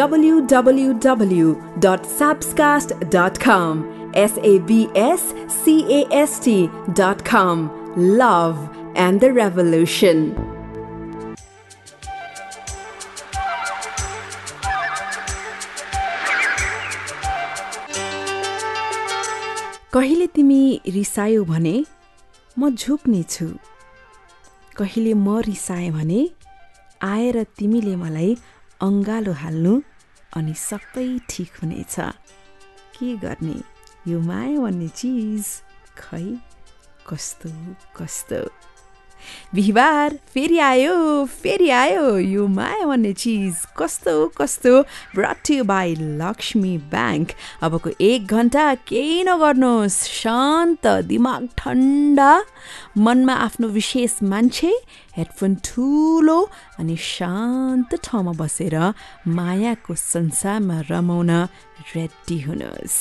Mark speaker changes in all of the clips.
Speaker 1: www.sabscast.com. S A B S C A S T.com. Love and the Revolution. कहिले तिमी रिसायौ भने म झुक्ने छु कहिले म रिसाएँ भने आएर तिमीले मलाई अङ्गालो हाल्नु अनि सबै ठिक हुनेछ। के गर्ने? यो माया भन्ने चिज खै कस्तो कस्तो? बिहिबार फेरि आयो फेरि आयो। यो माया भन्ने चिज कस्तो कस्तो? ब्रट बाई लक्ष्मी ब्याङ्क अबको एक घन्टा केही नगर्नुहोस्। शान्त दिमाग ठन्डा मनमा आफ्नो विशेष मान्छे हेडफोन ठुलो अनि शान्त ठाउँमा बसेर मायाको संसारमा रमाउन रेडी हुनुहोस्।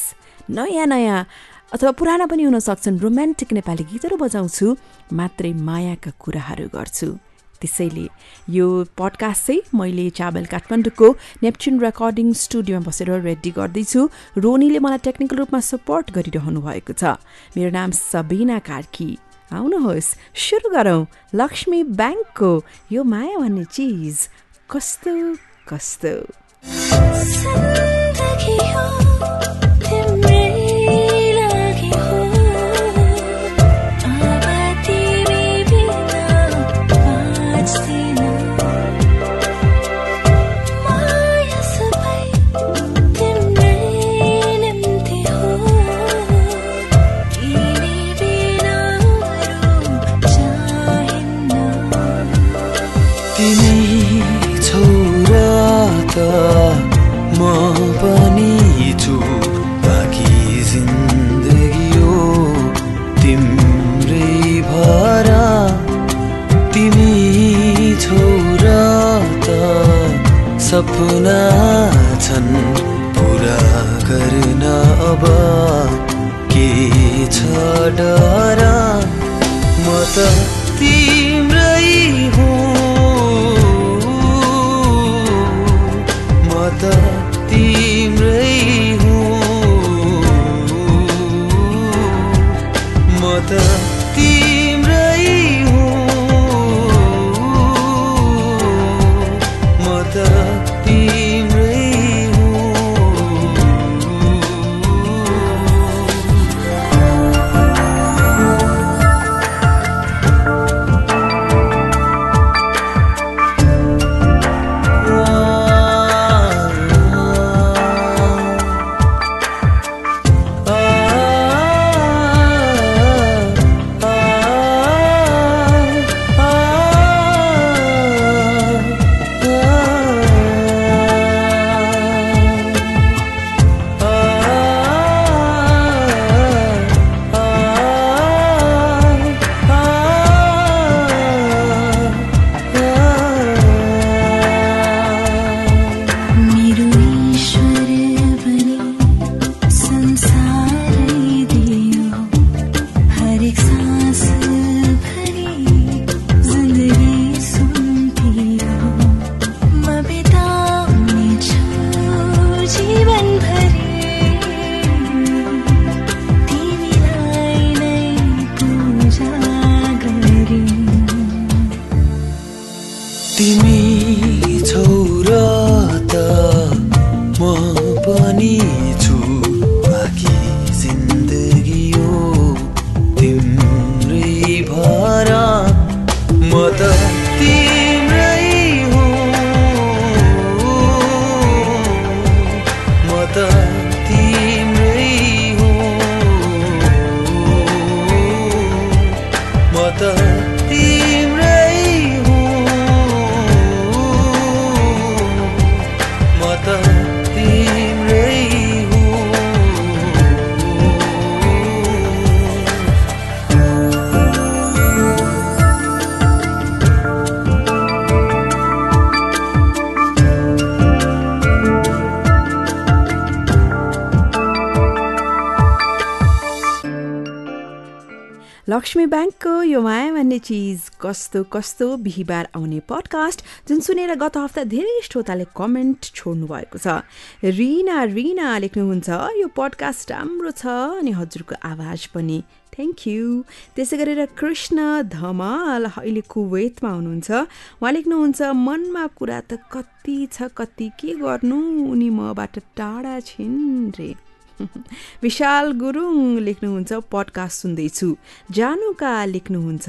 Speaker 1: नयाँ नयाँ अथवा पुराना पनि हुन सक्छन्। रोमान्टिक नेपाली गीतहरू बजाउँछु मात्रै मायाका कुराहरू गर्छु। त्यसैले यो पडकास्ट चाहिँ मैले चाबल काठमाडौँको नेप्चुन रेकर्डिङ स्टुडियोमा बसेर रेडी गर्दैछु। रोनीले मलाई टेक्निकल रूपमा सपोर्ट गरिरहनु भएको छ। मेरो नाम सबिना कार्की। आउनुहोस् सुरु गरौँ। लक्ष्मी ब्याङ्कको यो माया भन्ने चिज कस्तो कस्तो? चिज कस्तो कस्तो बिहिबार आउने पडकास्ट जुन सुनेर गत हप्ता धेरै श्रोताले कमेन्ट छोड्नु भएको छ। रिना रिना लेख्नुहुन्छ यो पडकास्ट राम्रो छ अनि हजुरको आवाज पनि। थ्याङ्क यू त्यसै गरेर कृष्ण धमाल अहिले कुवेतमा हुनुहुन्छ। उहाँ लेख्नुहुन्छ मनमा कुरा त कति छ कति के गर्नु? उनी मबाट टाढा छिन् रे। विशाल गुरुङ लेख्नुहुन्छ पडकास्ट सुन्दैछु। जानुका लेख्नुहुन्छ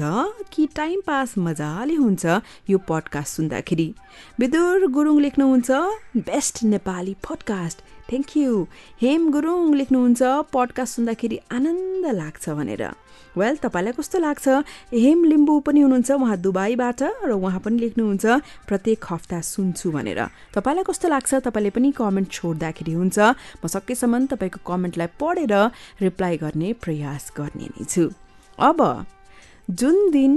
Speaker 1: कि टाइम पास मजाले हुन्छ यो पडकास्ट सुन्दाखेरि। विदुर गुरुङ लेख्नुहुन्छ best Nepali podcast thank you Hem Gurung लेख्नुहुन्छ पडकास्ट सुन्दाखेरि आनन्द लाग्छ भनेर। वेल तपाईँलाई कस्तो लाग्छ? हेम लिम्बू पनि हुनुहुन्छ उहाँ दुबईबाट र उहाँ पनि लेख्नुहुन्छ प्रत्येक हप्ता सुन्छु भनेर। तपाईँलाई कस्तो लाग्छ? तपाईँले पनि कमेन्ट छोड्दाखेरि हुन्छ। म सकेसम्म तपाईँको कमेन्टलाई पढेर रिप्लाई गर्ने प्रयास गर्ने नै छु। अब जुन दिन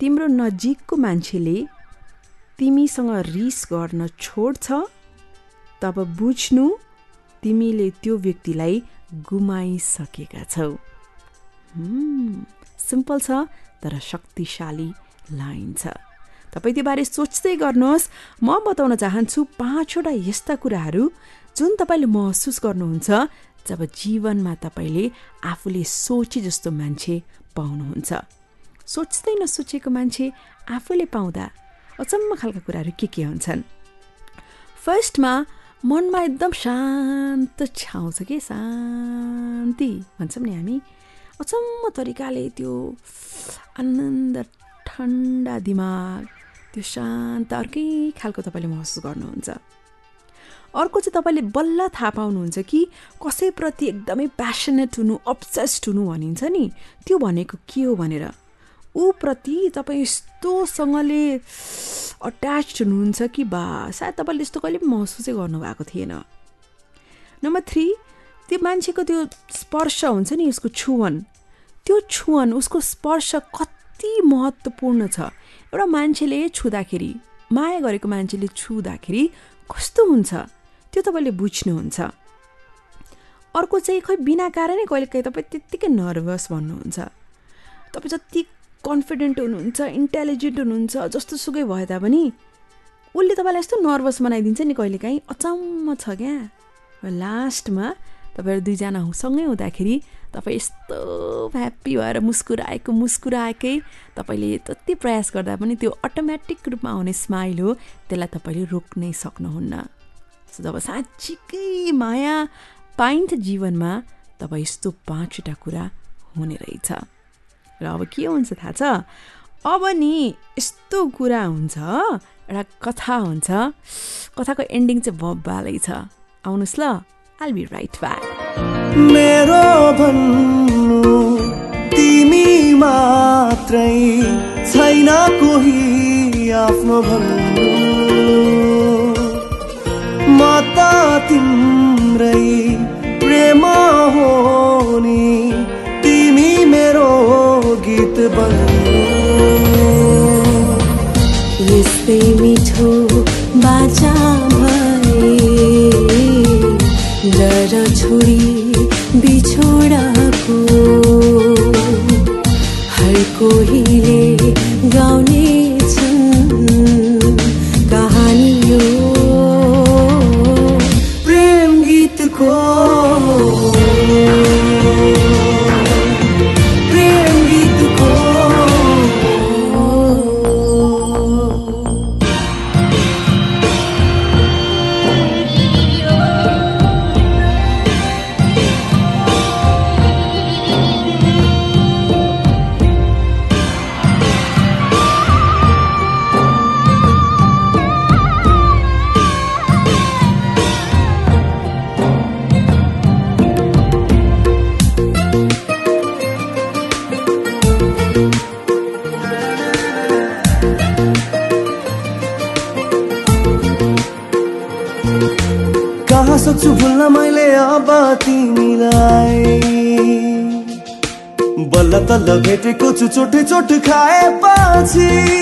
Speaker 1: तिम्रो नजिकको मान्छेले तिमीसँग रिस गर्न छोड्छ तब बुझ्नु तिमीले त्यो व्यक्तिलाई गुमाइसकेका छौ। सिम्पल छ तर शक्तिशाली लाइन छ। तपाईँ त्यो बारे सोच्दै गर्नुहोस् म बताउन चाहन्छु पाँचवटा यस्ता कुराहरू जुन तपाईँले महसुस गर्नुहुन्छ जब जीवनमा तपाईँले आफूले सोचे जस्तो मान्छे पाउनुहुन्छ। सोच्दै नसोचेको मान्छे आफूले पाउँदा अचम्म खालका कुराहरू के के हुन्छन्? फर्स्टमा मनमा एकदम शान्त छाउँछ कि? शान्ति भन्छौँ नि हामी। अचम्म तरिकाले त्यो आनन्द ठन्डा दिमाग त्यो शान्त अर्कै खालको तपाईँले महसुस गर्नुहुन्छ। अर्को चाहिँ तपाईँले बल्ल थाहा पाउनुहुन्छ कि कसैप्रति एकदमै प्यासनेट हुनु अब्सेस्ड हुनु भनिन्छ नि त्यो भनेको के हो भनेर। ऊप्रति तपाईँ यस्तोसँगले अट्याच हुनुहुन्छ कि बा सायद तपाईँले यस्तो कहिले पनि महसुसै गर्नुभएको थिएन। नम्बर थ्री त्यो मान्छेको त्यो स्पर्श हुन्छ नि उसको छुवन। त्यो छुवन उसको स्पर्श कति महत्त्वपूर्ण छ। एउटा मान्छेले छुँदाखेरि माया गरेको मान्छेले छुँदाखेरि कस्तो हुन्छ? त्यो तपाईँले बुझ्नुहुन्छ। अर्को चाहिँ खोइ बिना कारणै कहिले काहीँ तपाईँ त्यत्तिकै नर्भस भन्नुहुन्छ। तपाईँ जति कन्फिडेन्ट हुनुहुन्छ इन्टेलिजेन्ट हुनुहुन्छ जस्तो सुकै भए तापनि उसले तपाईँलाई यस्तो नर्भस बनाइदिन्छ नि कहिलेकाहीँ। अचम्म छ क्या। लास्टमा तपाईँहरू दुईजना सँगै हुँदाखेरि तपाईँ यस्तो ह्याप्पी भएर मुस्कुराएको मुस्कुराएकै तपाईँले जति प्रयास गर्दा पनि त्यो अटोमेटिक रूपमा आउने स्माइल हो त्यसलाई तपाईँले रोक्नै सक्नुहुन्न। जब साँच्चीकै माया पाइन्छ जीवनमा तब यस्तो पाँचवटा कुरा हुने रहेछ। र अब के हुन्छ थाहा छ? अब नि यस्तो कुरा हुन्छ एउटा कथा हुन्छ। कथाको एन्डिङ चाहिँ बब्बालै छ आउनुहोस् ल। I'll be right back.
Speaker 2: मेरो भन्नु तिमी मात्रै छैन कोही आफ्नो भन्नु म त तिम्रै प्रेम हो नि तिमी मेरो गीत बन्नु
Speaker 3: यस्तै
Speaker 2: चोटे खाएपछि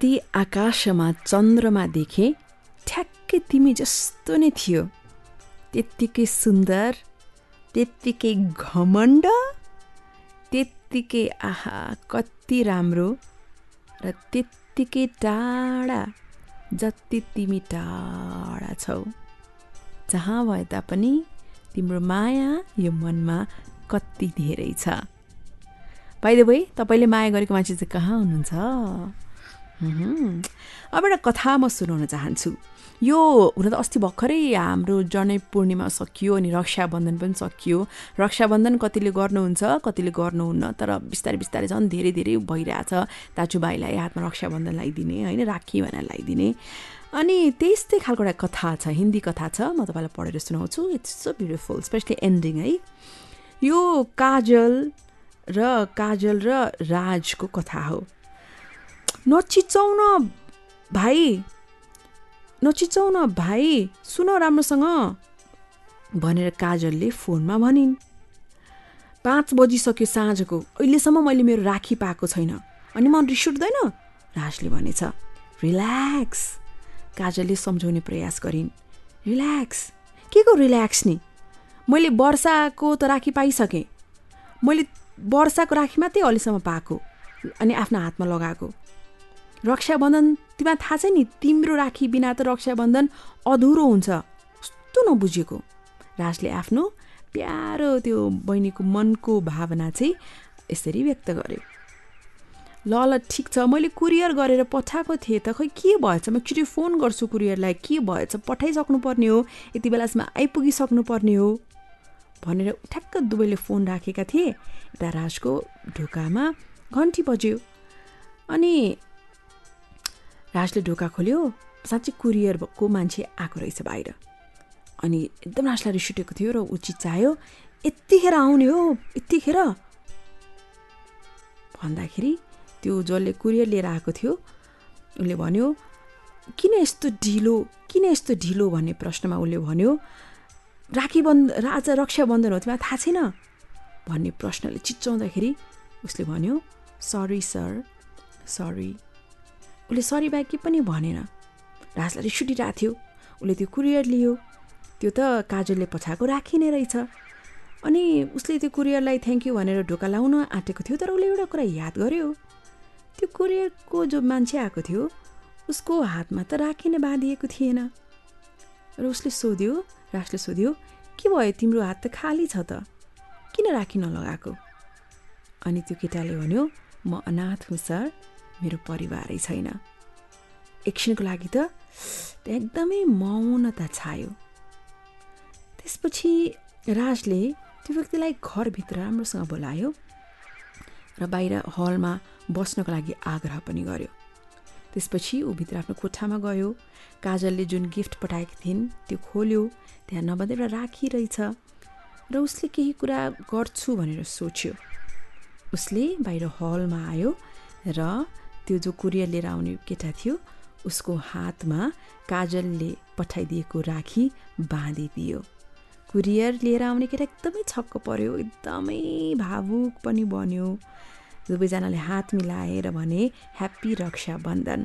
Speaker 1: राति आकाशमा चन्द्रमा देखे ठ्याक्कै तिमी जस्तो नै थियो। त्यत्तिकै सुन्दर त्यत्तिकै घमण्ड त्यत्तिकै आहा कति राम्रो र त्यत्तिकै टाढा जति तिमी टाढा छौ। जहाँ भए तापनि तिम्रो माया यो मनमा कति धेरै छ। बाई द वे तपाईँले माया गरेको मान्छे चाहिँ कहाँ हुनुहुन्छ। अब एउटा कथा म सुनाउन चाहन्छु। यो हुन त अस्ति भर्खरै हाम्रो जनै पूर्णिमा सकियो अनि रक्षाबन्धन पनि सकियो। रक्षाबन्धन कतिले गर्नुहुन्छ कतिले गर्नुहुन्न तर बिस्तारै बिस्तारै झन् धेरै धेरै भइरहेछ। दाजुभाइलाई हातमा रक्षाबन्धन लगाइदिने होइन? राखी भनेर लगाइदिने। अनि त्यस्तै खालको एउटा कथा छ हिन्दी कथा छ। म तपाईँलाई पढेर सुनाउँछु। It's so beautiful specially ending है? यो काजल र काजल र राजको कथा हो। नचिचाउन भाइ। नचिचाउन भाइ। सुन राम्रोसँग। भनेर काजलले फोनमा भनिन्। पाँच बजिसक्यो साँझको। अहिलेसम्म मैले मेरो राखी पाएको छैन। अनि म रिस उठ्दैन? राजले भनेछ। रिल्याक्स। काजलले सम्झाउने प्रयास गरिन्। रिल्याक्स। के को रिल्याक्स नि? मैले वर्षाको त राखी पाइसकेँ। मैले वर्षाको राखी मात्रै अहिलेसम्म पाएको। अनि आफ्नो हातमा लगाएको। रक्षाबन्धन तिमीलाई थाहा छ नि तिम्रो राखी बिना त रक्षाबन्धन अधुरो हुन्छ। कस्तो नबुझेको? राजले आफ्नो प्यारो त्यो बहिनीको मनको भावना चाहिँ यसरी व्यक्त गर्यो। ल ल ठिक छ मैले कुरियर गरेर पठाएको थिएँ त खै के भएछ? म एकचोटि फोन गर्छु कुरियरलाई के भएछ? पठाइसक्नु पर्ने हो यति बेलासम्म आइपुगिसक्नु पर्ने हो। भनेर ठ्याक्क दुवैले फोन राखेका थिए यता राजको ढोकामा घन्टी बज्यो। अनि राजले ढोका खोल्यो साँच्चै कुरियरको मान्छे आएको रहेछ बाहिर। अनि एकदम राजलाई रिस उठेको थियो र ऊ चिच्चायो यतिखेर आउने हो यतिखेर? भन्दाखेरि त्यो जसले कुरियर लिएर आएको थियो। उसले भन्यो किन यस्तो ढिलो किन यस्तो ढिलो? भन्ने प्रश्नमा उसले भन्यो राखी बन्ध राजा रक्षाबन्धन हो तिमीलाई थाहा छैन? भन्ने प्रश्नले चिच्चाउँदाखेरि उसले भन्यो सरी सर सरी उसले सरी बाहेक के पनि भनेन। राजलाई रिस उठिरहेको थियो। उसले त्यो कुरियर लियो। त्यो त काजलले पछाएको राखिने रहेछ। अनि उसले त्यो कुरियरलाई थ्याङ्क यू भनेर ढोका लाउन आँटेको थियो तर उसले एउटा कुरा याद गर्यो। त्यो कुरियरको जो मान्छे आएको थियो उसको हातमा त राखिने बाँधिएको थिएन। र उसले सोध्यो राजले सोध्यो के भयो? तिम्रो हात त खाली छ त। किन राखी नलगाएको? अनि त्यो केटाले भन्यो म अनाथ हुँ सर। मेरो परिवारै छैन। एकछिनको लागि त त्यहाँ एकदमै मौनता छायो। त्यसपछि राजले त्यो व्यक्तिलाई घरभित्र राम्रोसँग बोलायो र बाहिर हलमा बस्नको लागि आग्रह पनि गर्यो। त्यसपछि ऊ भित्र आफ्नो कोठामा गयो। काजलले जुन गिफ्ट पठाएकी थिइन् त्यो खोल्यो। त्यहाँ नभन्दै एउटा राखी रहेछ र उसले केही कुरा गर्छु भनेर सोच्यो। उसले बाहिर हलमा आयो र त्यो जो कुरियर लिएर आउने केटा थियो उसको हातमा काजलले पठाइदिएको राखी बाँधिदियो। कुरियर लिएर आउने केटा एकदमै छक्क पर्यो एकदमै भावुक पनि बन्यो। दुवैजनाले हात मिलाएर भने ह्याप्पी रक्षाबन्धन।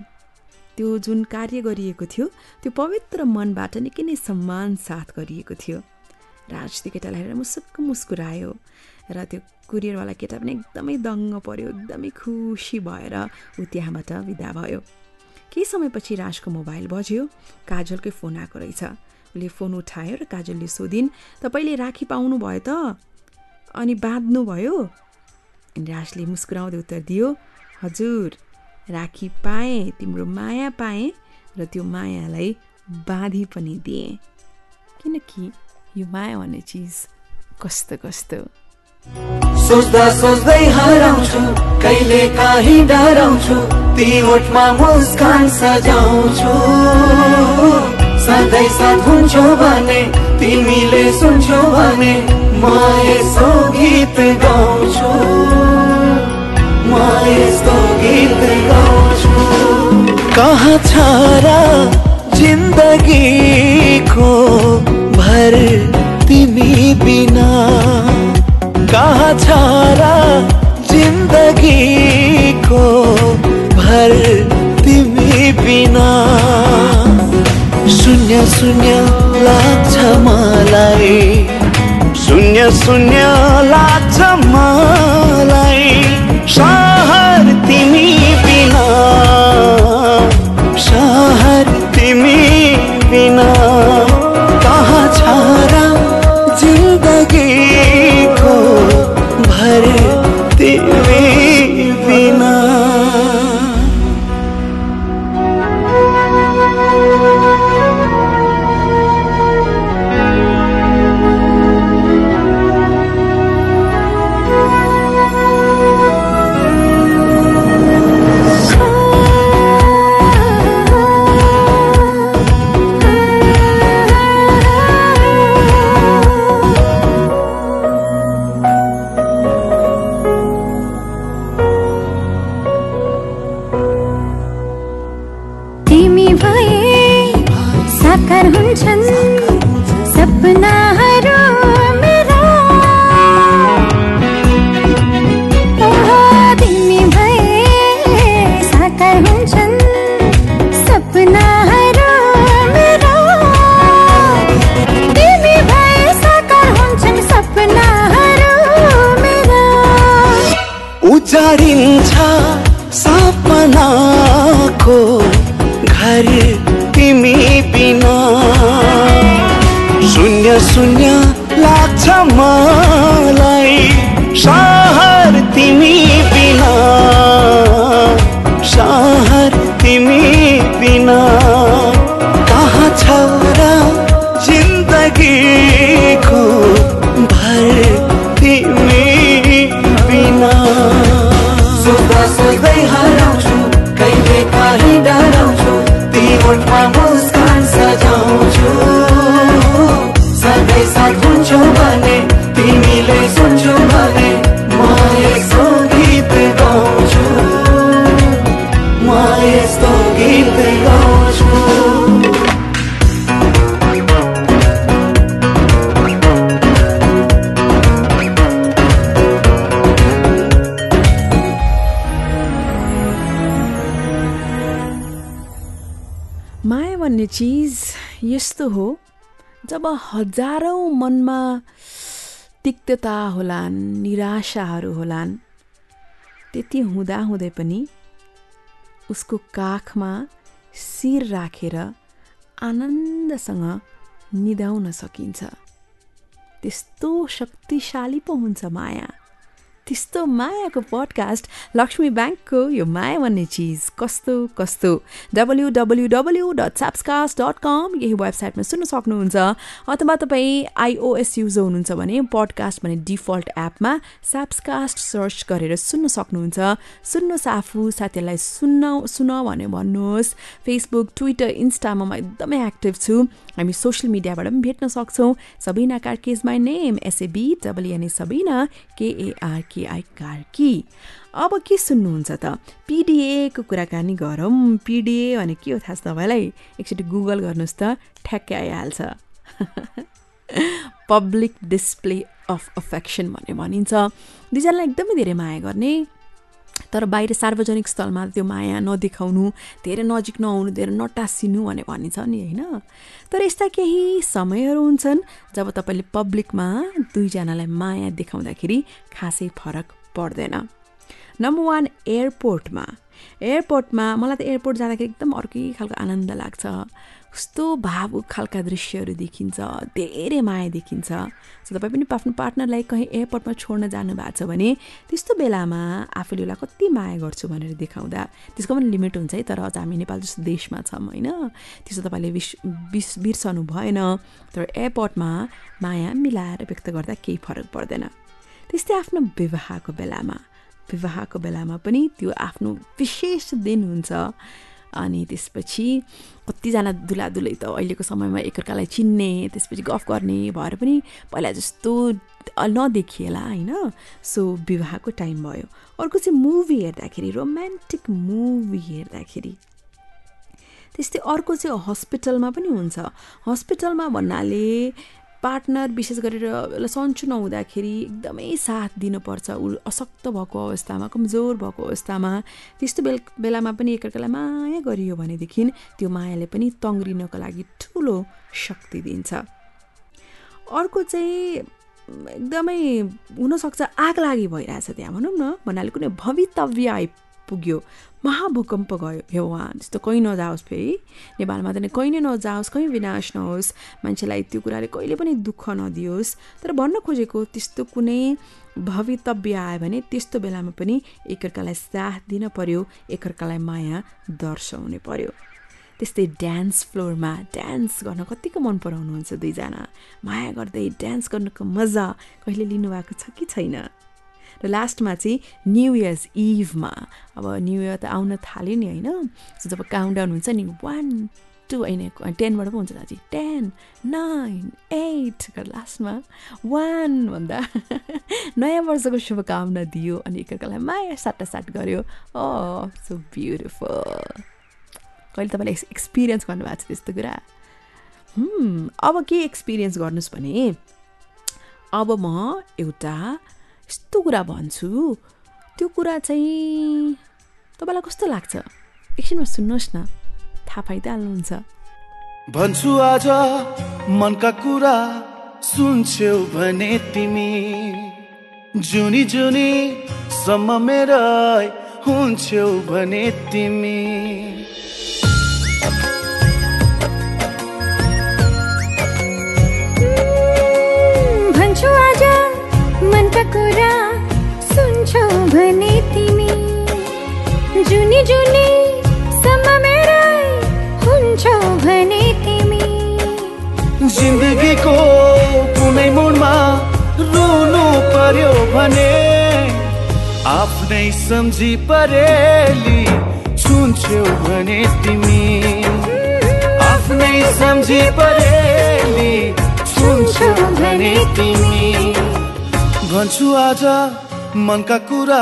Speaker 1: त्यो जुन कार्य गरिएको थियो त्यो पवित्र मनबाट निकै नै सम्मान साथ गरिएको थियो। राज त्यो केटालाई हेरेर मुसुक्क मुस्कुरायो। र त्यो कुरियरवाला केटा पनि एकदमै दङ्ग पर्यो एकदमै खुसी भएर ऊ त्यहाँबाट विदा भयो। केही समयपछि राजको मोबाइल बज्यो काजलकै फोन आएको रहेछ। उसले फोन उठायो र काजलले सोधिन् तपाईँले राखी पाउनु भयो त? अनि बाँध्नु भयो? अनि राजले मुस्कुराउँदै उत्तर दियो हजुर राखी पाएँ तिम्रो माया पाएँ र त्यो मायालाई बाँधी पनि दिएँ। किनकि यो माया भन्ने चिज कस्तो कस्तो?
Speaker 4: सोच्दा सोच्दै हराउँछु कहिले काहीँ डराउँछु ती ओठमा मुस्कान सजाउँछु। सधैँ साथ हुन्छौ भने तिमीले सुन्छौ भने म यसो गीत गाउँछु। म यस्तो गीत गाउँछु। कहाँ छ र जिन्दगीको शून्य शून्य लाग्छ मलाई। शून्य शून्य लाग्छ मलाई। शून्य लाग्छ मलाई।
Speaker 1: यस्तो हो जब हजारौँ मनमा तिक्तता होलान् निराशाहरू होलान् त्यति हुँदाहुँदै पनि उसको काखमा शिर राखेर आनन्दसँग निदाउन सकिन्छ। त्यस्तो शक्तिशाली पो हुन्छ माया। त्यस्तो मायाको पडकास्ट लक्ष्मी ब्याङ्कको यो माया भन्ने चिज कस्तो कस्तो? W W W dot sapscast dot com यही वेबसाइटमा सुन्न सक्नुहुन्छ अथवा तपाईँ आइओएस युजर हुनुहुन्छ भने पडकास्ट भन्ने डिफल्ट एपमा साप्सकास्ट सर्च गरेर सुन्न सक्नुहुन्छ। सुन्नुहोस् आफू साथीहरूलाई सुन्न सुन भनेर भन्नुहोस्। फेसबुक ट्विटर इन्स्टामा म एकदमै एक्टिभ छु। हामी सोसियल मिडियाबाट पनि भेट्न सक्छौँ। Sabina कार्केज my name S A B W N A Sabina K A R K I Karki. अब के सुन्नुहुन्छ त? पिडिएको कुराकानी गरौँ। पिडिए भने के हो थाहा छ तपाईँलाई? एकचोटि गुगल गर्नुहोस् त। ठ्याक्कै आइहाल्छ। पब्लिक डिस्प्ले अफ अफेक्सन भन्ने भनिन्छ। दुईजनालाई एकदमै धेरै माया गर्ने तर बाहिर सार्वजनिक स्थलमा त्यो माया नदेखाउनु धेरै नजिक नआउनु धेरै नटासिनु भने भनिन्छ नि होइन? तर यस्ता केही समयहरू हुन्छन् जब तपाईँले पब्लिकमा दुईजनालाई माया देखाउँदाखेरि खासै फरक पर्दैन। नम्बर वान एयरपोर्टमा एयरपोर्टमा मलाई त एयरपोर्ट जाँदाखेरि एकदम अर्कै खालको आनन्द लाग्छ। कस्तो भावुक खालका दृश्यहरू देखिन्छ धेरै माया देखिन्छ। तपाईँ पनि आफ्नो पार्टनरलाई कहीँ एयरपोर्टमा छोड्न जानुभएको छ भने त्यस्तो बेलामा आफूले उसलाई कति माया गर्छु भनेर देखाउँदा त्यसको पनि लिमिट हुन्छ है तर अझ हामी नेपाल जस्तो देशमा छौँ होइन। त्यस्तो तपाईँले विस बिस बिर्सनु भएन तर एयरपोर्टमा माया मिलाएर व्यक्त गर्दा केही फरक पर्दैन। त्यस्तै आफ्नो विवाहको बेलामा विवाहको बेलामा पनि त्यो आफ्नो विशेष दिन हुन्छ। अनि त्यसपछि कतिजना दुला दुलै त अहिलेको समयमा एकअर्कालाई चिन्ने त्यसपछि गफ गर्ने भएर पनि पहिला जस्तो नदेखिएला होइन? सो विवाहको टाइम भयो। अर्को चाहिँ मुभी हेर्दाखेरि रोमान्टिक मुभी हेर्दाखेरि। त्यस्तै अर्को चाहिँ हस्पिटलमा पनि हुन्छ। हस्पिटलमा भन्नाले पार्टनर विशेष गरेर सन्चो नहुँदाखेरि एकदमै साथ दिनुपर्छ। ऊ अशक्त भएको अवस्थामा कमजोर भएको अवस्थामा त्यस्तो बेल बेलामा पनि एकअर्कालाई माया गरियो भनेदेखि त्यो मायाले पनि तङ्ग्रिनको लागि ठुलो शक्ति दिन्छ। अर्को चाहिँ एकदमै हुनसक्छ आग लागि भइरहेछ त्यहाँ भनौँ न। भन्नाले कुनै भवितव्य आइपुग्यो महाभूकम्प गयो। उहाँ जस्तो कहीँ नजाओस् फेरि। नेपालमा त कहीँ नै नजाओस् कहीँ विनाश नहोस्। मान्छेलाई त्यो कुराले कहिले पनि दुःख नदियोस्। तर भन्न खोजेको त्यस्तो कुनै भवितव्य आयो भने त्यस्तो बेलामा पनि एकअर्कालाई साथ दिन पर्यो एकअर्कालाई माया दर्शाउनु पर्यो। त्यस्तै डान्स फ्लोरमा डान्स गर्न कतिको मन पराउनुहुन्छ दुईजना। माया गर्दै डान्स गर्नुको मजा कहिले लिनुभएको छ कि छैन? र लास्टमा चाहिँ न्यु इयर्स इभमा अब न्यु इयर त आउन थाल्यो नि होइन। सो जब काउन्ट हुन्छ नि वान टू होइन टेनबाट पो हुन्छ दाजु टेन नाइन एट लास्टमा वान भन्दा। नयाँ वर्षको शुभकामना दियो अनि एकअर्कालाई माया साटासाट गऱ्यो ओ सो ब्युटिफुल कहिले तपाईँले एक्सपिरियन्स गर्नुभएको छ त्यस्तो कुरा? अब के एक्सपिरियन्स गर्नुहोस् भने अब म एउटा यस्तो कुरा भन्छु? त्यो कुरा चाहिँ तपाईँलाई कस्तो लाग्छ? एकछिनमा सुन्नुहोस् न। थाहा पाइदिइहाल्नुहुन्छ
Speaker 2: भन्छु आज मनका कुरा सुन्छौ भने तिमी। जुनी जुनी सम्म मेरा हुन्छौ भने तिमी।
Speaker 3: मनका कुरा सुन्छौ भने तिमी। जुनी जुनी सम्म मेरा हुन्छौ भने तिमी।
Speaker 2: जिन्दगीको कुनै मोडमा रुनु पर्यो भने आफ्नै सम्झी परेली छुन्छौ भने तिमी। आफ्नै सम्झी परेली छुन्छौ भने तिमी। भन्छु आज मनका कुरा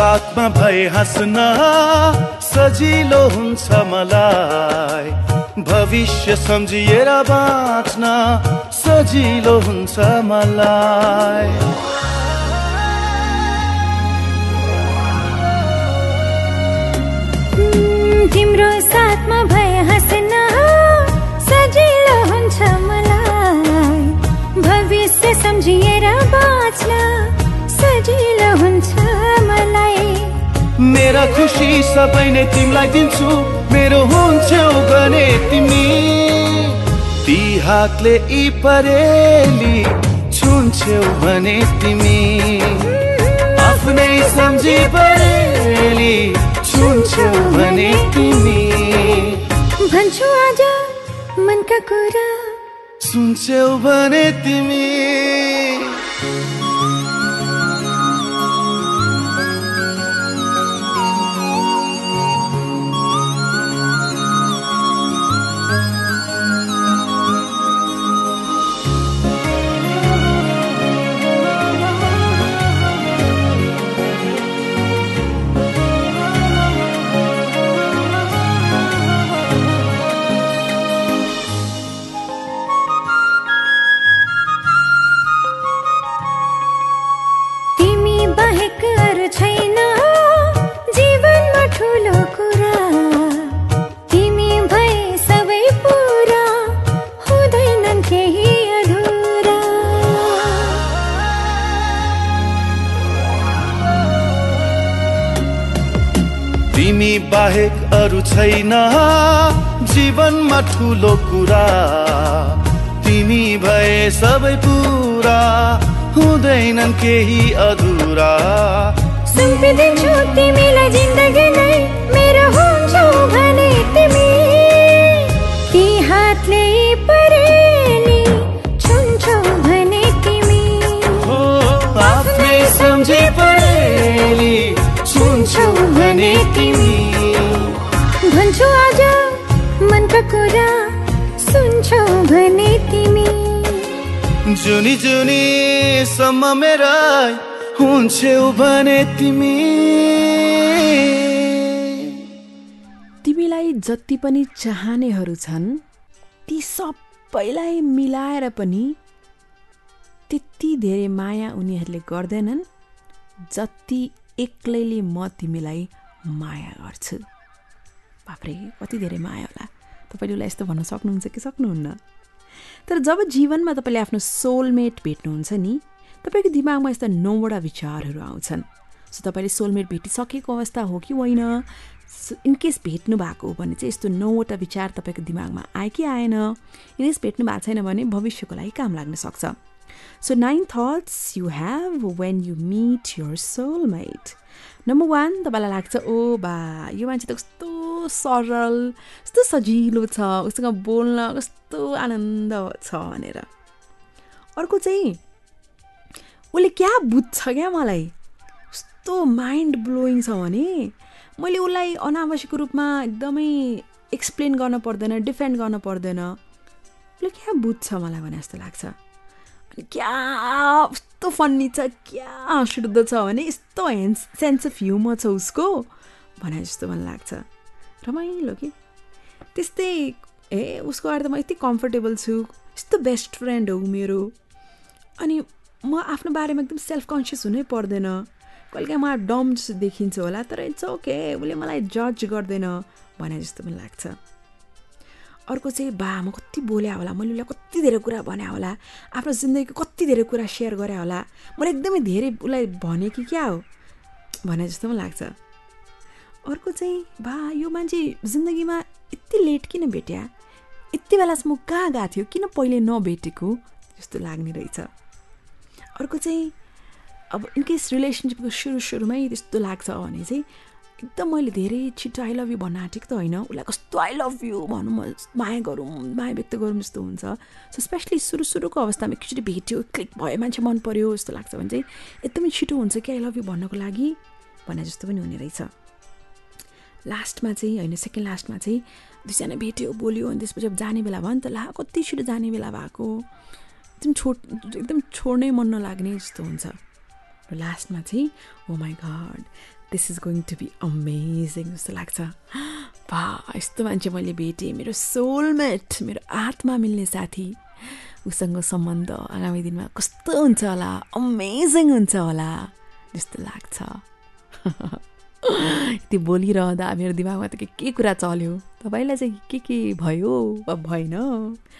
Speaker 2: साथमा भए हाँस्न सजिलो हुन्छ मलाई। भविष्य सम्झिएर बाँच्न सजिलो हुन्छ मलाई।
Speaker 5: तिम्रो साथमा भए हाँस्न सजिलो हुन्छ मलाई। भविष्य सम्झिएर बाँच्न सजिलो हुन्छ
Speaker 2: मेरा खुसी सबै नै तिमीलाई दिन्छु। मेरो हुन्छौ भने तिमी। ती हातले यी परेली छुन्छौ भने तिमी। आफ्नै सम्झी परेली छुन्छौ भने तिमी।
Speaker 5: भन्छु आज मनका कुरा।
Speaker 2: सुन्छौ भने तिमी
Speaker 5: तिमी। बाहेक अरू छैन। जीवनमा ठुलो कुरा। तिमी भए सबै पुरा। हुँदैनन् केही अधुरा। सुम्पिदिन्छु तिमीलाई जिन्दगी नै। मेरो हुन्छौ भने तिमी। ती हातले परेली छुन्छौ भने तिमी।
Speaker 2: हो आफ्नै सम्झे परेली सुन्छौ भने तिमी।
Speaker 5: भन्छु आज मनका कुरा सुन्छौ भने तिमी।
Speaker 2: जुनी जुनी सम्म मेरा हुन्छौ भने तिमी।
Speaker 1: तिमीलाई जति पनि चाहनेहरू छन् ती सबैलाई मिलाएर पनि त्यति धेरै माया उनीहरूले गर्दैनन् जति एक्लैले म तिमीलाई माया गर्छु। बाफ्रे कति धेरै माया होला। तपाईँले उसलाई यस्तो भन्न सक्नुहुन्छ कि सक्नुहुन्न? तर जब जीवनमा तपाईँले आफ्नो सोलमेट भेट्नुहुन्छ नि तपाईँको दिमागमा यस्ता नौवटा विचारहरू आउँछन्। सो तपाईँले सोलमेट भेटिसकेको अवस्था हो कि होइन? इनकेस भेट्नु भएको हो भने चाहिँ यस्तो नौवटा विचार तपाईँको दिमागमा आयो कि आएन? इनकेस भेट्नु भएको छैन भने भविष्यको लागि काम लाग्न सक्छ। So nine that's you have when you meet your soulmate number one तपाईँलाई लाग्छ ओ बा यो मान्छे त कस्तो सरल कस्तो सजिलो छ उसँग बोल्न कस्तो आनन्द छ भनेर अर्को चाहिँ उसले क्या बुझ्छ क्या मलाई कस्तो माइन्ड ब्लोइङ छ भने मैले उसलाई अनावश्यक रूपमा एकदमै एक्सप्लेन गर्न पर्दैन डिफेन्ड गर्न पर्दैन उसले क्या बुझ्छ मलाई भने जस्तो लाग्छ क्या कस्तो फन्नी छ क्या हाँसिउठ्दो छ भने यस्तो हेन्स सेन्स अफ ह्युमर छ उसको? भने जस्तो मलाई लाग्छ। रमाइलो कि? त्यस्तै ए उसको अगाडि त म यति कम्फर्टेबल छु। यस्तो बेस्ट फ्रेन्ड हो मेरो। अनि म आफ्नो बारेमा एकदम सेल्फ कन्सियस हुनै पर्दैन। कहिलेकाहीँ मलाई डम जस्तो देखिन्छ होला तर इट्स ओके उसले मलाई जज गर्दैन। भने जस्तो पनि लाग्छ। अर्को चाहिँ बा म कति बोल्या होला? मैले उसलाई कति धेरै कुरा भने होला? आफ्नो जिन्दगीको कति धेरै कुरा सेयर गरे होला? मैले एकदमै धेरै उसलाई भने कि क्या हो? भने जस्तो पनि लाग्छ। अर्को चाहिँ बा यो मान्छे जिन्दगीमा यति लेट किन भेट्या? यति बेलासम्म कहाँ गएको थियो? किन पहिले नभेटेको? जस्तो लाग्ने रहेछ। अर्को चाहिँ अब इनकेस रिलेसनसिपको सुरु सुरुमै त्यस्तो लाग्छ भने चाहिँ एकदम मैले धेरै छिटो आई लभ यु भन्न आँटेको त होइन। उसलाई कस्तो आई लभ यु भनौँ म माया गरौँ माया व्यक्त गरौँ जस्तो हुन्छ। सो स्पेसली सुरु सुरुको अवस्थामा एकचोटि भेट्यो क्लिक भयो मान्छे मन पऱ्यो जस्तो लाग्छ भने चाहिँ एकदमै छिटो हुन्छ कि आई लभ यु भन्नको लागि भने जस्तो पनि हुने रहेछ। लास्टमा चाहिँ होइन सेकेन्ड लास्टमा चाहिँ दुईजना भेट्यो बोल्यो अनि त्यसपछि अब जाने बेला भयो नि त ला कति छिटो जाने बेला भएको? एकदम छोड एकदम छोड्नै मन नलाग्ने जस्तो हुन्छ। र लास्टमा चाहिँ ओ my God this is going to be amazing जस्तो लाग्छ। बा यस्तो मान्छे मैले भेटेँ। मेरो सोलमेट मेरो आत्मा मिल्ने साथी। उसँग सम्बन्ध आगामी दिनमा कस्तो हुन्छ होला? अमेजिङ हुन्छ होला जस्तो लाग्छ। त्यो बोलिरहँदा मेरो दिमागमा त के के कुरा चल्यो? तपाईँलाई चाहिँ के के भयो? वा भएन।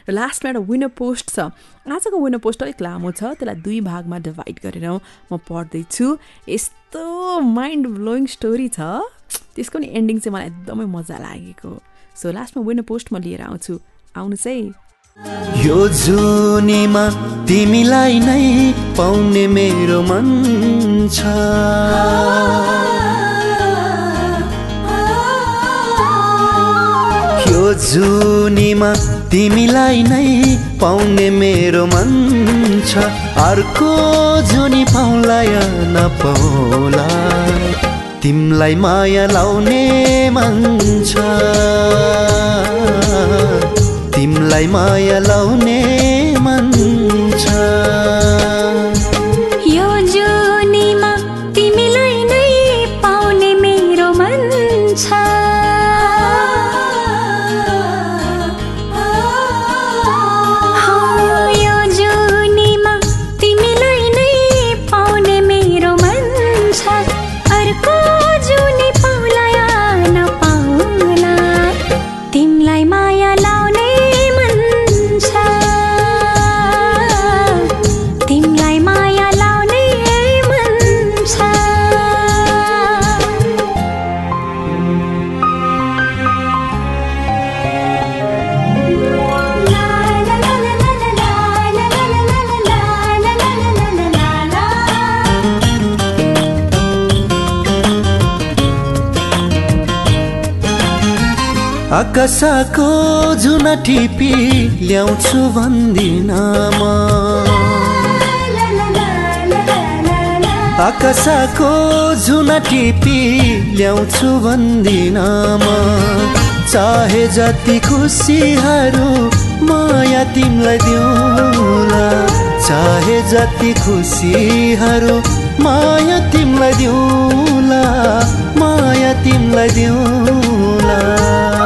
Speaker 1: र लास्टमा एउटा विनर पोस्ट छ। आजको विनर पोस्ट अलिक लामो छ त्यसलाई दुई भागमा डिभाइड गरेर म पढ्दैछु। यस्तो माइन्ड ब्लोइङ स्टोरी छ। त्यसको नि एन्डिङ चाहिँ मलाई एकदमै मजा लागेको। सो लास्टमा विनर पोस्ट म लिएर आउँछु। आउनुहोस् है
Speaker 6: यो जुनीमा तिमीलाई नै पाउने मेरो मन छ। जुनीमा तिमीलाई नै पाउने मेरो मन छ। अर्को जुनी पाउला या नपाउला। तिमीलाई माया लाउने मन छ। तिमीलाई माया लाउने आकाशको जुन टिपी ल्याउँछु भन्दिनमा आकाशको जुन टिपी ल्याउँछु भन्दिनमा चाहे जति खुसीहरू माया तिमीलाई दिउँला चाहे जति खुसीहरू माया तिमीलाई दिउँला माया तिमीलाई दिउँला।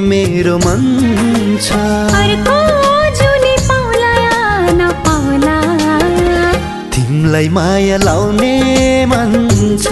Speaker 6: मेरो मन छ। तिमीलाई माया लाउने मन छ।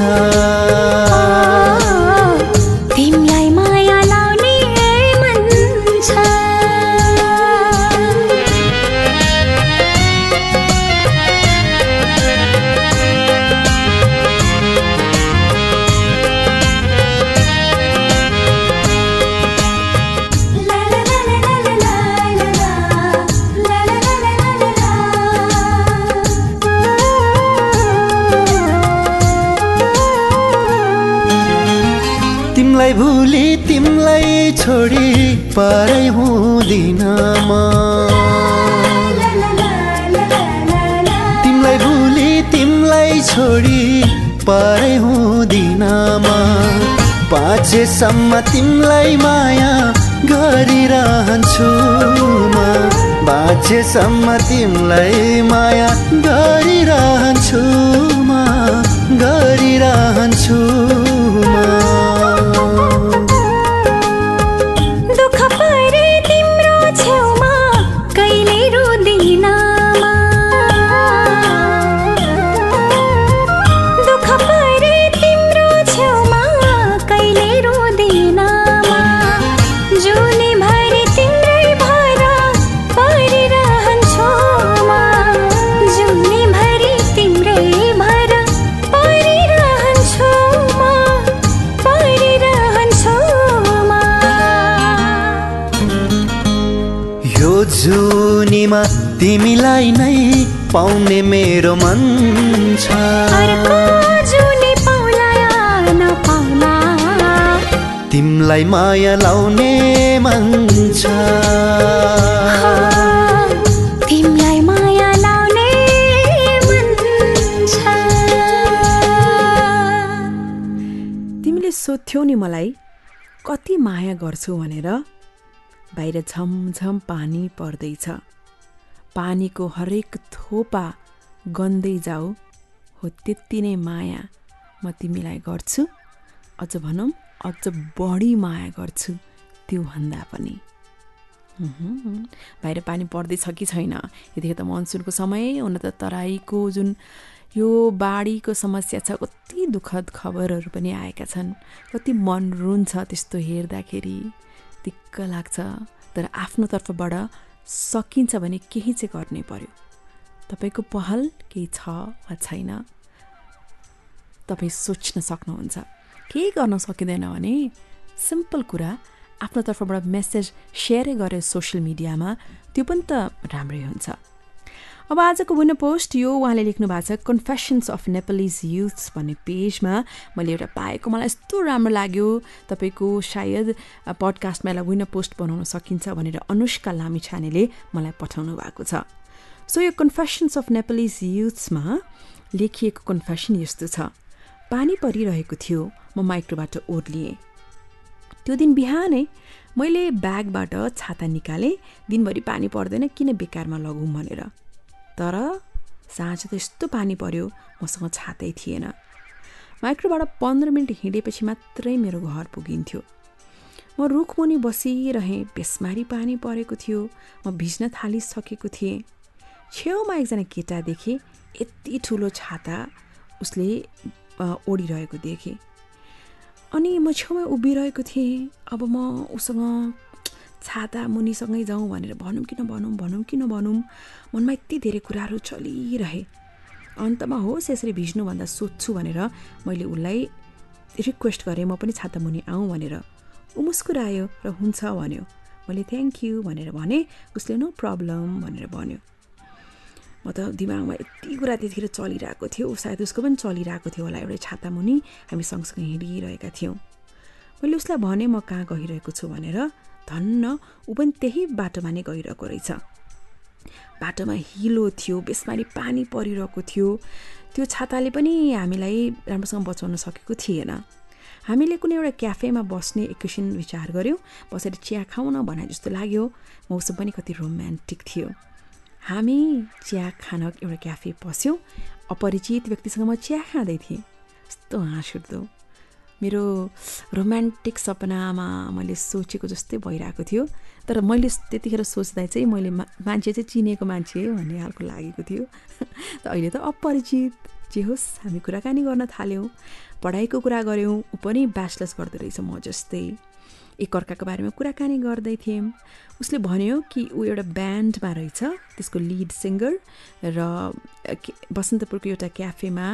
Speaker 6: पारै हुँदिन म। तिमीलाई भुली तिमीलाई छोडी पारै हुँदिन म। बाँचेसम्म तिमीलाई माया गरिरहन्छु म। बाँचेसम्म तिमीलाई माया गरिरहन्छु तिमीलाई नै पाउने मेरो मन छ।
Speaker 5: अर्को जुनी पाउला या नपाउला
Speaker 6: तिमीलाई माया लाउने मन छ।
Speaker 5: तिमीलाई माया लाउने मन छ।
Speaker 1: तिमीले सोध्थ्यौ नि मलाई कति माया गर्छु भनेर? बाहिर झमझम पानी पर्दैछ। पानीको हरेक थोपा गन्दै जाऊ हो त्यति नै माया म तिमीलाई गर्छु। अझ भनौँ अझ बढी माया गर्छु त्योभन्दा पनि। बाहिर पानी पर्दैछ कि छैन? यतिखेर त मनसुनको समय हुन त तराईको जुन यो बाढीको समस्या छ कति दुःखद खबरहरू पनि आएका छन्। कति मन रुन्छ त्यस्तो हेर्दाखेरि। दिक्क लाग्छ। तर आफ्नो तर्फबाट सकिन्छ भने केही चाहिँ गर्नै पर्यो। तपाईँको पहल केही छ वा छैन? तपाईँ सोच्न सक्नुहुन्छ। केही गर्न सकिँदैन भने सिम्पल कुरा आफ्नो तर्फबाट मेसेज सेयरै गरे सोसियल मिडियामा त्यो पनि त राम्रै हुन्छ। अब आजको विनर पोस्ट यो उहाँले लेख्नु भएको छ कन्फेसन्स अफ नेपालिज युथ्स भन्ने पेजमा मैले एउटा पाएको मलाई यस्तो राम्रो लाग्यो। तपाईँको सायद पडकास्टमा यसलाई विनर पोस्ट बनाउन सकिन्छ भनेर अनुष्का लामिछानेले मलाई पठाउनु भएको छ। सो यो कन्फेसन्स अफ नेपालिज युथ्समा लेखिएको कन्फेसन यस्तो छ। पानी परिरहेको थियो म माइक्रोबाट ओर्लिएँ त्यो दिन बिहानै मैले ब्यागबाट छाता निकालेँ दिनभरि पानी पर्दैन किन बेकारमा लगौँ भनेर। तर साँझ त यस्तो पानी पर्यो मसँग छातै थिएन। माइक्रोबाट पन्ध्र मिनट हिँडेपछि मात्रै मेरो घर पुगिन्थ्यो। म रुखमुनि बसिरहेँ बेसमारी पानी परेको थियो म भिज्न थालिसकेको थिएँ। छेउमा एकजना केटा देखेँ यति ठुलो छाता उसले ओढिरहेको देखेँ। अनि म छेउमा उभिरहेको थिएँ अब म उसँग छाता मुनिसँगै जाउँ भनेर भनौँ कि नभनौँ भनौँ कि नभनौँ मनमा यति धेरै कुराहरू चलिरहे। अन्तमा होस् यसरी भिज्नुभन्दा सोध्छु भनेर मैले उसलाई रिक्वेस्ट गरेँ म पनि छाता मुनि आउँ भनेर। ऊ मुस्कुरायो र हुन्छ भन्यो। मैले थ्याङ्क यू भनेर भने उसले नो प्रब्लम भनेर भन्यो। म त दिमागमा यति कुरा त्यतिखेर चलिरहेको थियो सायद उसको पनि चलिरहेको थियो होला एउटै छाता मुनि हामी सँगसँगै हिँडिरहेका थियौँ। मैले उसलाई भने म कहाँ गइरहेको छु भनेर धन्न ऊ पनि त्यही बाटोमा नै गइरहेको रहेछ। बाटोमा हिलो थियो बेसमारी पानी परिरहेको थियो। त्यो छाताले पनि हामीलाई राम्रोसँग बचाउन सकेको थिएन। हामीले कुनै एउटा क्याफेमा बस्ने एकैछिन विचार गऱ्यौँ बसेर चिया खाउँ न भने जस्तो लाग्यो। मौसम पनि कति रोमान्टिक थियो। हामी चिया खान एउटा क्याफे पस्यौँ अपरिचित व्यक्तिसँग म चिया खाँदै थिएँ। यस्तो हाँस मेरो रोमान्टिक सपनामा मैले सोचेको जस्तै भइरहेको थियो। तर मैले त्यतिखेर सोच्दा चाहिँ मैले मा मान्छे चाहिँ चिनेको मान्छे भन्ने खालको लागेको थियो। त अहिले त अपरिचित जे होस् हामी कुराकानी गर्न थाल्यौँ पढाइको कुरा गऱ्यौँ ऊ पनि ब्याचलर्स गर्दो रहेछ म जस्तै। एकअर्काको बारेमा कुराकानी गर्दै थियौँ उसले भन्यो कि ऊ एउटा ब्यान्डमा रहेछ त्यसको लिड सिङ्गर र बसन्तपुरको एउटा क्याफेमा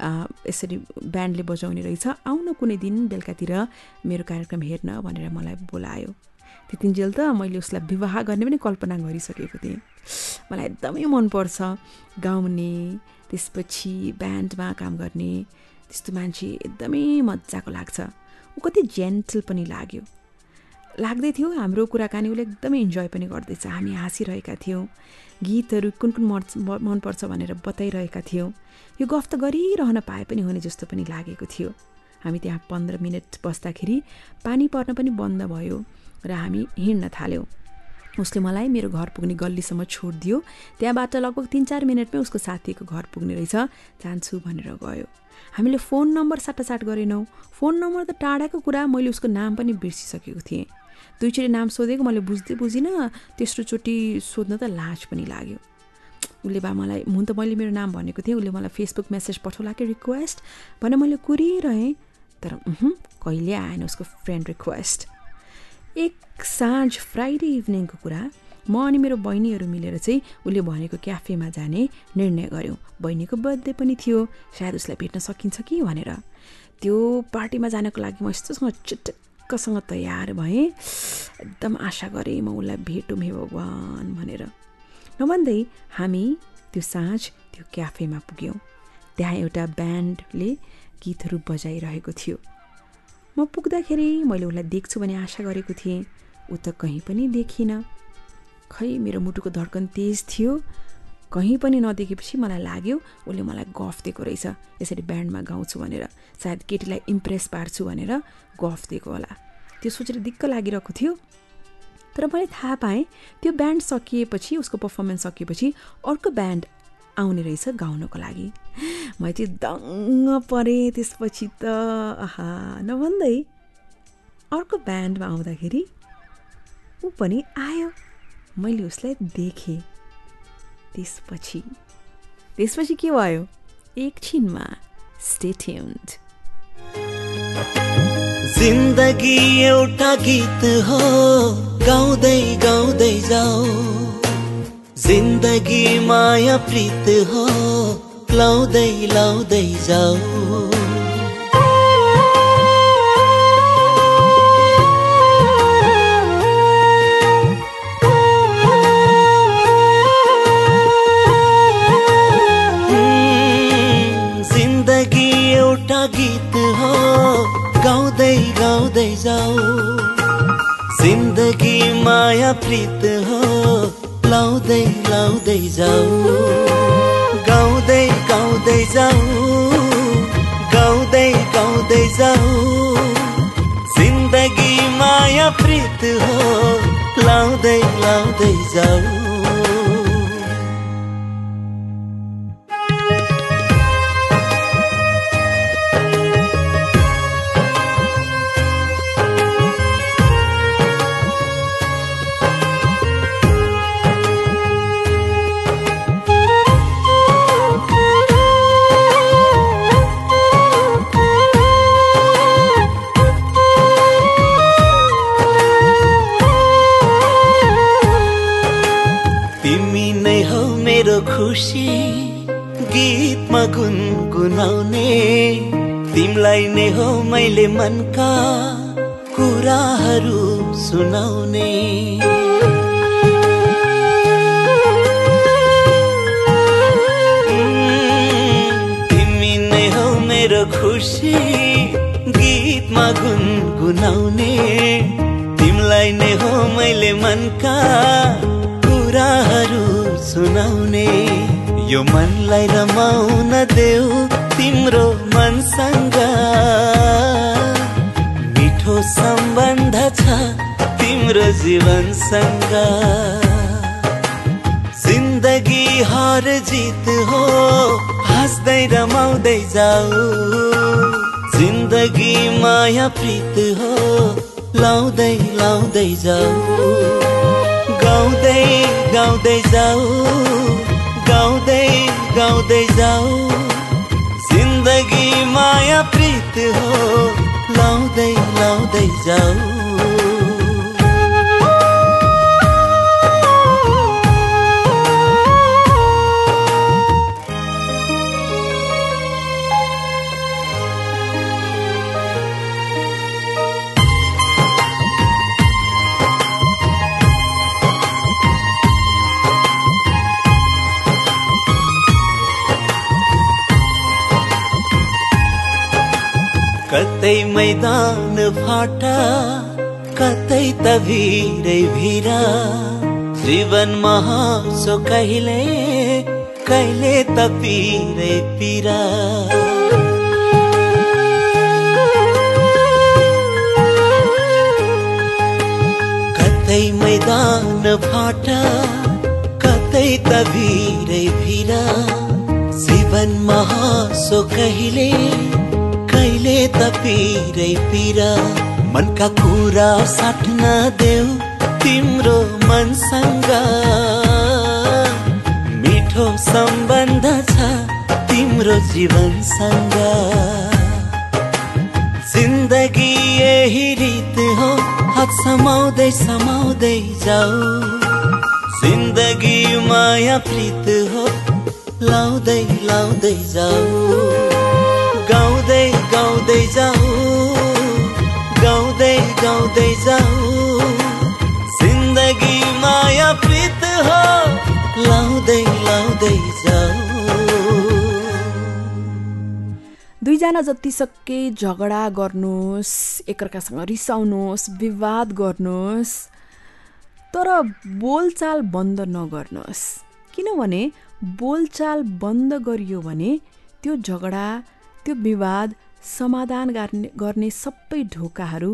Speaker 1: यसरी ब्यान्डले बजाउने रहेछ। आउन कुनै दिन बेलुकातिर मेरो कार्यक्रम हेर्न भनेर मलाई बोलायो। त्यतिन्जेल त मैले उसलाई विवाह गर्ने पनि कल्पना गरिसकेको थिएँ। मलाई एकदमै मनपर्छ गाउने त्यसपछि ब्यान्डमा काम गर्ने त्यस्तो मान्छे एकदमै मजाको लाग्छ। ऊ कति जेन्टल पनि लाग्यो। लाग्दै थियो हाम्रो कुराकानी उसले एकदमै इन्जोय पनि गर्दैछ। हामी हाँसिरहेका थियौँ। गीतहरू कुन कुन मन मनपर्छ भनेर बताइरहेका थियौँ। यो गफ त गरिरहन पाए पनि हुने जस्तो पनि लागेको थियो। हामी त्यहाँ पन्ध्र मिनट बस्दाखेरि पानी पर्न पनि बन्द भयो र हामी हिँड्न थाल्यौँ। उसले मलाई मेरो घर पुग्ने गल्लीसम्म छोडिदियो। त्यहाँबाट लगभग तिन चार मिनटमै उसको साथीको घर पुग्ने रहेछ। जान्छु भनेर गयो। हामीले फोन नम्बर साटासाट गरेनौँ। फोन नम्बर त टाढाको कुरा। मैले उसको नाम पनि बिर्सिसकेको थिएँ। दुईचोटि नाम सोधेको मैले बुझ्दै बुझिनँ तेस्रोचोटि सोध्न त लाज पनि लाग्यो। उसले बा मलाई हुन त मैले मेरो नाम भनेको थिएँ उसले मलाई फेसबुक मेसेज पठाउला कि रिक्वेस्ट भने मैले कुरिरहेँ तर कहिले आएन उसको फ्रेन्ड रिक्वेस्ट एक साँझ फ्राइडे इभिनिङको कुरा म अनि मेरो बहिनीहरू मिलेर चाहिँ उसले भनेको क्याफेमा जाने निर्णय गऱ्यौँ। बहिनीको बर्थडे पनि थियो सायद उसलाई भेट्न सकिन्छ कि भनेर। त्यो पार्टीमा जानको लागि म यस्तोसँग चिटक्कसँग तयार भएँ एकदम आशा गरेँ म उसलाई भेटौँ हे भगवान् भनेर। नभन्दै हामी त्यो साँझ त्यो क्याफेमा पुग्यौँ। त्यहाँ एउटा ब्यान्डले गीतहरू बजाइरहेको थियो। म पुग्दाखेरि मैले उसलाई देख्छु भन्ने आशा गरेको थिएँ। ऊ त कहीँ पनि देखिनँ। खै मेरो मुटुको धड्कन तेज थियो। कहीँ पनि नदेखेपछि मलाई लाग्यो उसले मलाई गफ दिएको रहेछ। यसरी ब्यान्डमा गाउँछु भनेर। सायद केटीलाई इम्प्रेस पार्छु भनेर गफ दिएको होला। त्यो सोचेर दिक्क लागिरहेको थियो। तर मैले थाहा पाएँ त्यो ब्यान्ड सकिएपछि उसको पर्फर्मेन्स सकिएपछि अर्को ब्यान्ड आउने रहेछ गाउनको लागि। मैले चाहिँ दङ्ग परेँ त्यसपछि त आहा नभन्दै अर्को ब्यान्डमा आउँदाखेरि ऊ पनि आयो। मैले उसलाई देखेँ। त्यसपछि त्यसपछि के भयो? एकछिनमा स्टेट्युन्ड
Speaker 6: जिन्दगी एउटा गीत हो। गाउँदै गाउँदै जाऊ। जिन्दगी माया प्रीत हो। लाउँदै लाउँदै जाऊ। गाउँदै जाऊ जिन्दगी माया प्रीत हो लाउँदै लाउँदै जाऊ गाउँदै गाउँदै जाऊ गाउँदै गाउँदै जाऊ जिन्दगी माया प्रीत हो लाउँदै लाउँदै जाऊ तिमीलाई नै हो मैले मनका कुराहरू सुनाउने। तिमी नै हौ मेरो खुसी गीतमा गुनगुनाउने। तिमीलाई नै हो मैले मनका कुराहरू सुनाउने। यो मनलाई रमाउन देऊ तिम्रो मनसँग मिठो सम्बन्ध छ तिम्रो जीवनसँग। जिन्दगी हार जित हो हाँस्दै रमाउँदै जाऊ। जिन्दगी माया प्रीत हो लाउँदै लाउँदै जाऊ। गाउँदै गाउँदै जाऊ गाउँदै गाउँदै जाऊ। माया प्रीत हो लाउँदै लाउँदै जाऊ। कतै मैदान फाटा कतै भिरै। जीवनमा हाँसो कहिले कहिले त पिरै। पिरा कतै मैदान फाटा कतै त भिरै। भिरा जीवनमा हाँसो कहिले कहिले त पिरै पिरा। मनका कुरा साट्न देऊ तिम्रो मनसँग। मिठो सम्बन्ध छ तिम्रो जीवनसँग। जिन्दगी यही रित हो हात समाउँदै समाउँदै जाऊ। जिन्दगी माया प्रीत हो लाउँदै लाउँदै जाऊ। गाउँदै जाऊ गाउँदै गाउँदै जाऊ। जिन्दगी माया प्रीत हो लाउँदै लाउँदै जाऊ।
Speaker 1: दुईजना जतिसक्कै झगडा गर्नुहोस् एकअर्कासँग रिसाउनुहोस् विवाद गर्नुहोस् तर बोलचाल बन्द नगर्नुहोस्। किनभने बोलचाल बन्द गरियो भने त्यो झगडा त्यो विवाद समाधान गर्ने सबै ढोकाहरू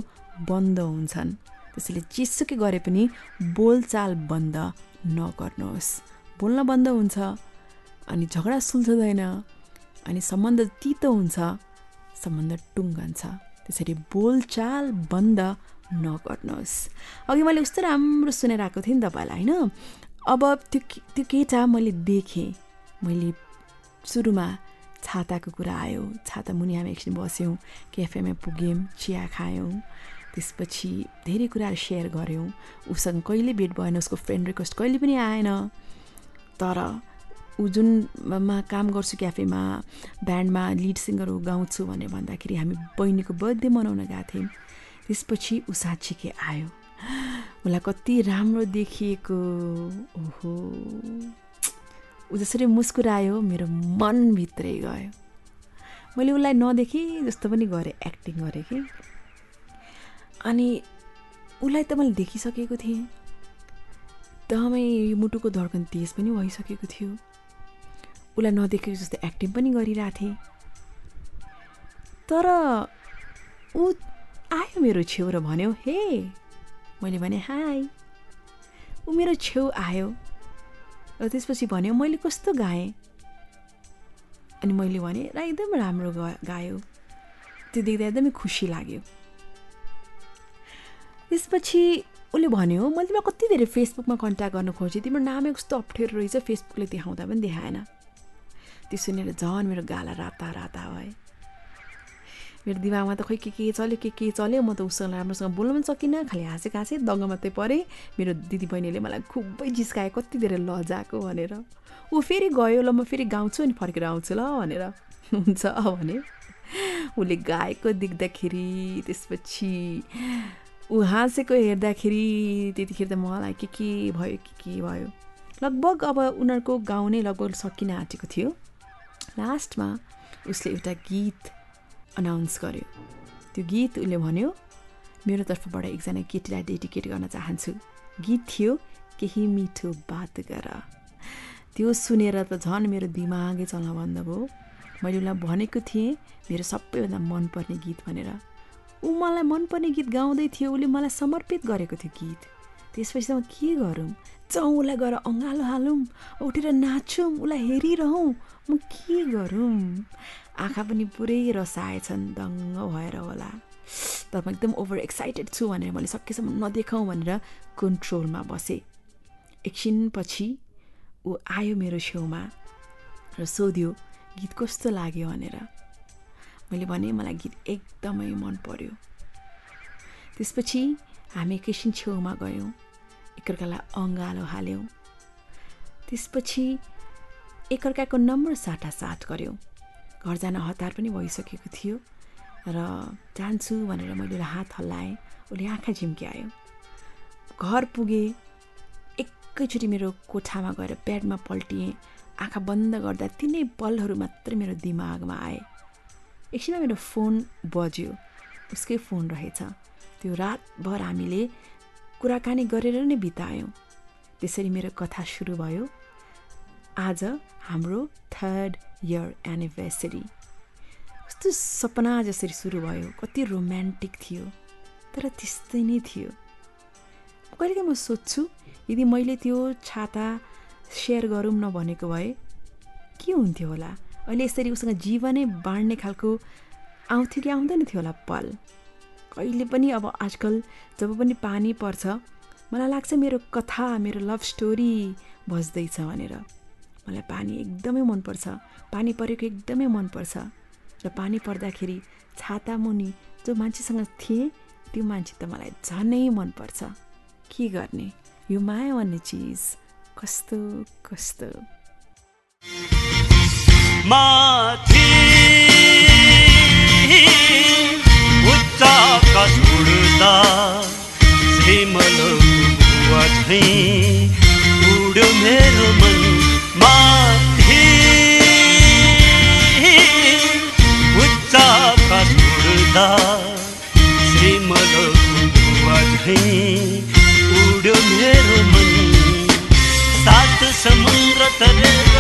Speaker 1: बन्द हुन्छन्। त्यसैले जेसुकै गरे पनि बोलचाल बन्द नगर्नुहोस्। बोल्न बन्द हुन्छ अनि झगडा सुल्झँदैन अनि सम्बन्ध तितो हुन्छ सम्बन्ध टुङ्गन्छ त्यसरी बोलचाल बन्द नगर्नुहोस्। अघि मैले कस्तो राम्रो सुनेर आएको थिएँ नि तपाईँलाई होइन? अब त्यो त्यो केटा मैले देखेँ। मैले सुरुमा छाताको कुरा आयो। छाता मुनि हामी एकछिन बस्यौँ क्याफेमा पुग्यौँ चिया खायौँ। त्यसपछि धेरै कुराहरू सेयर गऱ्यौँ उसँग कहिले भेट भएन उसको फ्रेन्ड रिक्वेस्ट कहिले पनि आएन। तर ऊ जुन मा काम गर्छु क्याफेमा ब्यान्डमा लिड सिङ्गर ऊ गाउँछु भनेर भन्दाखेरि हामी बहिनीको बर्थडे मनाउन गएको थियौँ। त्यसपछि ऊ साँच्चीकै आयो। उसलाई कति राम्रो देखिएको। ओहो। ऊ जसरी मुस्कुरायो मेरो मनभित्रै गयो। मैले उसलाई नदेखेँ जस्तो पनि गरेँ एक्टिङ गरेँ कि। अनि उसलाई त मैले देखिसकेको थिएँ। दमै मुटुको धड्कन तेज पनि भइसकेको थियो। उसलाई नदेखेको जस्तो एक्टिङ पनि गरिरहेको थिएँ तर ऊ आयो मेरो छेउ र भन्यो हे! मैले भने हाई! ऊ मेरो छेउ आयो। र त्यसपछि भन्यो मैले कस्तो गाएँ? अनि मैले भने र एकदम राम्रो गायो। त्यो देख्दा एकदमै खुसी लाग्यो। त्यसपछि उसले भन्यो मैले तिमीलाई कति धेरै फेसबुकमा कन्ट्याक्ट गर्न खोजेँ तिम्रो नामै कस्तो अप्ठ्यारो रहेछ फेसबुकले देखाउँदा पनि देखाएन। त्यो सुनेर झन् मेरो गाला राता राता भए मेरो दिमागमा त खोइ के के चल्यो के के चल्यो? म त उसँग राम्रोसँग बोल्न पनि सकिनँ खालि हाँसे हाँसे दङ्ग मात्रै परेँ। मेरो दिदी बहिनीले मलाई खुबै जिस्काए कति धेरै लजाएको भनेर। ऊ फेरि गयो ल म फेरि गाउँछु अनि फर्केर आउँछु ल भनेर। हुन्छ भने उसले गाएको देख्दाखेरि त्यसपछि ऊ हाँसेको हेर्दाखेरि त्यतिखेर त मलाई के के भयो के के भयो? लगभग अब उनीहरूको गाउँ नै लगभग सकिन आँटेको थियो। लास्टमा उसले एउटा गीत अनाउन्स गर्यो। त्यो गीत उसले भन्यो मेरो तर्फबाट एकजना केटीलाई डेडिकेट गर्न चाहन्छु। गीत थियो केही मिठो बात गर। त्यो सुनेर त झन् मेरो दिमागै चल्न बन्द भयो। मैले उसलाई भनेको थिएँ मेरो सबैभन्दा मनपर्ने गीत भनेर। ऊ मलाई मनपर्ने गीत गाउँदै थियो। उसले मलाई समर्पित गरेको थियो गीत। त्यसपछि त म के गरौँ जाउँ उसलाई गएर अँगालो हालौँ उठेर नाचौँ उसलाई हेरिरहँ। म के गरौँ आँखा पनि पुरै रसाएछन् दङ्ग भएर होला। तर म एकदम ओभर एक्साइटेड छु भनेर मैले सकेसम्म नदेखाउँ भनेर कन्ट्रोलमा बसेँ। एकछिनपछि ऊ आयो मेरो छेउमा र सोध्यो गीत कस्तो लाग्यो? भनेर। मैले भने मलाई गीत एकदमै मन पर्यो। त्यसपछि हामी एकैछिन छेउमा गयौँ एकअर्कालाई अँगालो हाल्यौँ। त्यसपछि एकअर्काको नम्र साटासाट गऱ्यौँ। घर जान हतार पनि भइसकेको थियो र जान्छु भनेर मैले हात हल्लाएँ। उसले आँखा झिम्क्यायो। घर पुगेँ एकैचोटि मेरो कोठामा गएर बेडमा पल्टिएँ। आँखा बन्द गर्दा तिनै पलहरू मात्रै मेरो दिमागमा आए। एकछिनमा मेरो फोन बज्यो। उसकै फोन रहेछ। त्यो रातभर हामीले कुराकानी गरेर नै बितायौँ। त्यसरी मेरो कथा सुरु भयो। आज हाम्रो थर्ड इयर एनिभर्सरी कस्तो सपना जसरी सुरु भयो कति रोमान्टिक थियो तर त्यस्तै नै थियो। कहिलेकाहीँ म सोध्छु यदि मैले त्यो छाता सेयर गरौँ न भनेको भए के हुन्थ्यो होला? अहिले यसरी उसँग जीवनै बाँड्ने खालको आउँथ्यो कि आउँदैन थियो होला पल। कहिले पनि अब आजकल जब पनि पानी पर्छ मलाई लाग्छ मेरो कथा मेरो लभ स्टोरी बज्दैछ भनेर। मलाई पानी एकदमै मनपर्छ। पानी परेको एकदमै मनपर्छ। र पानी पर्दाखेरि छाता मुनि जो मान्छेसँग थिएँ त्यो मान्छे त मलाई झनै मनपर्छ। के गर्ने? यो माया भन्ने चिज कस्तो कस्तो?
Speaker 7: माथि उच्च मेरो मन। भन्दा श्रीमलुवा झै उड्यो मेरो मन। सात समुद्र तरेर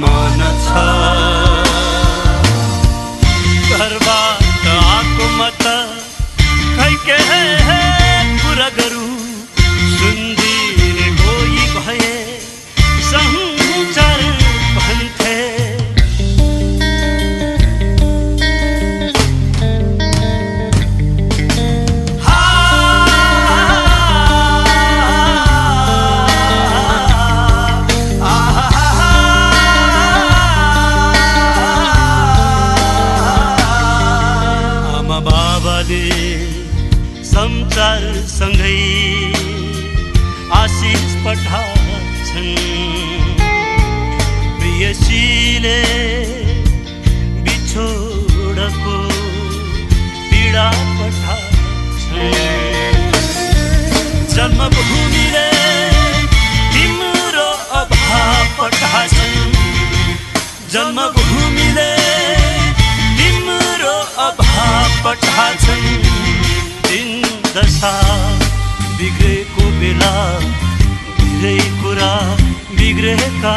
Speaker 7: मन छ। घरबाट आएको मत त खै के पुरा गरौँ। था बिग्रे को बेला बिग्रे कुरा बिग्रे का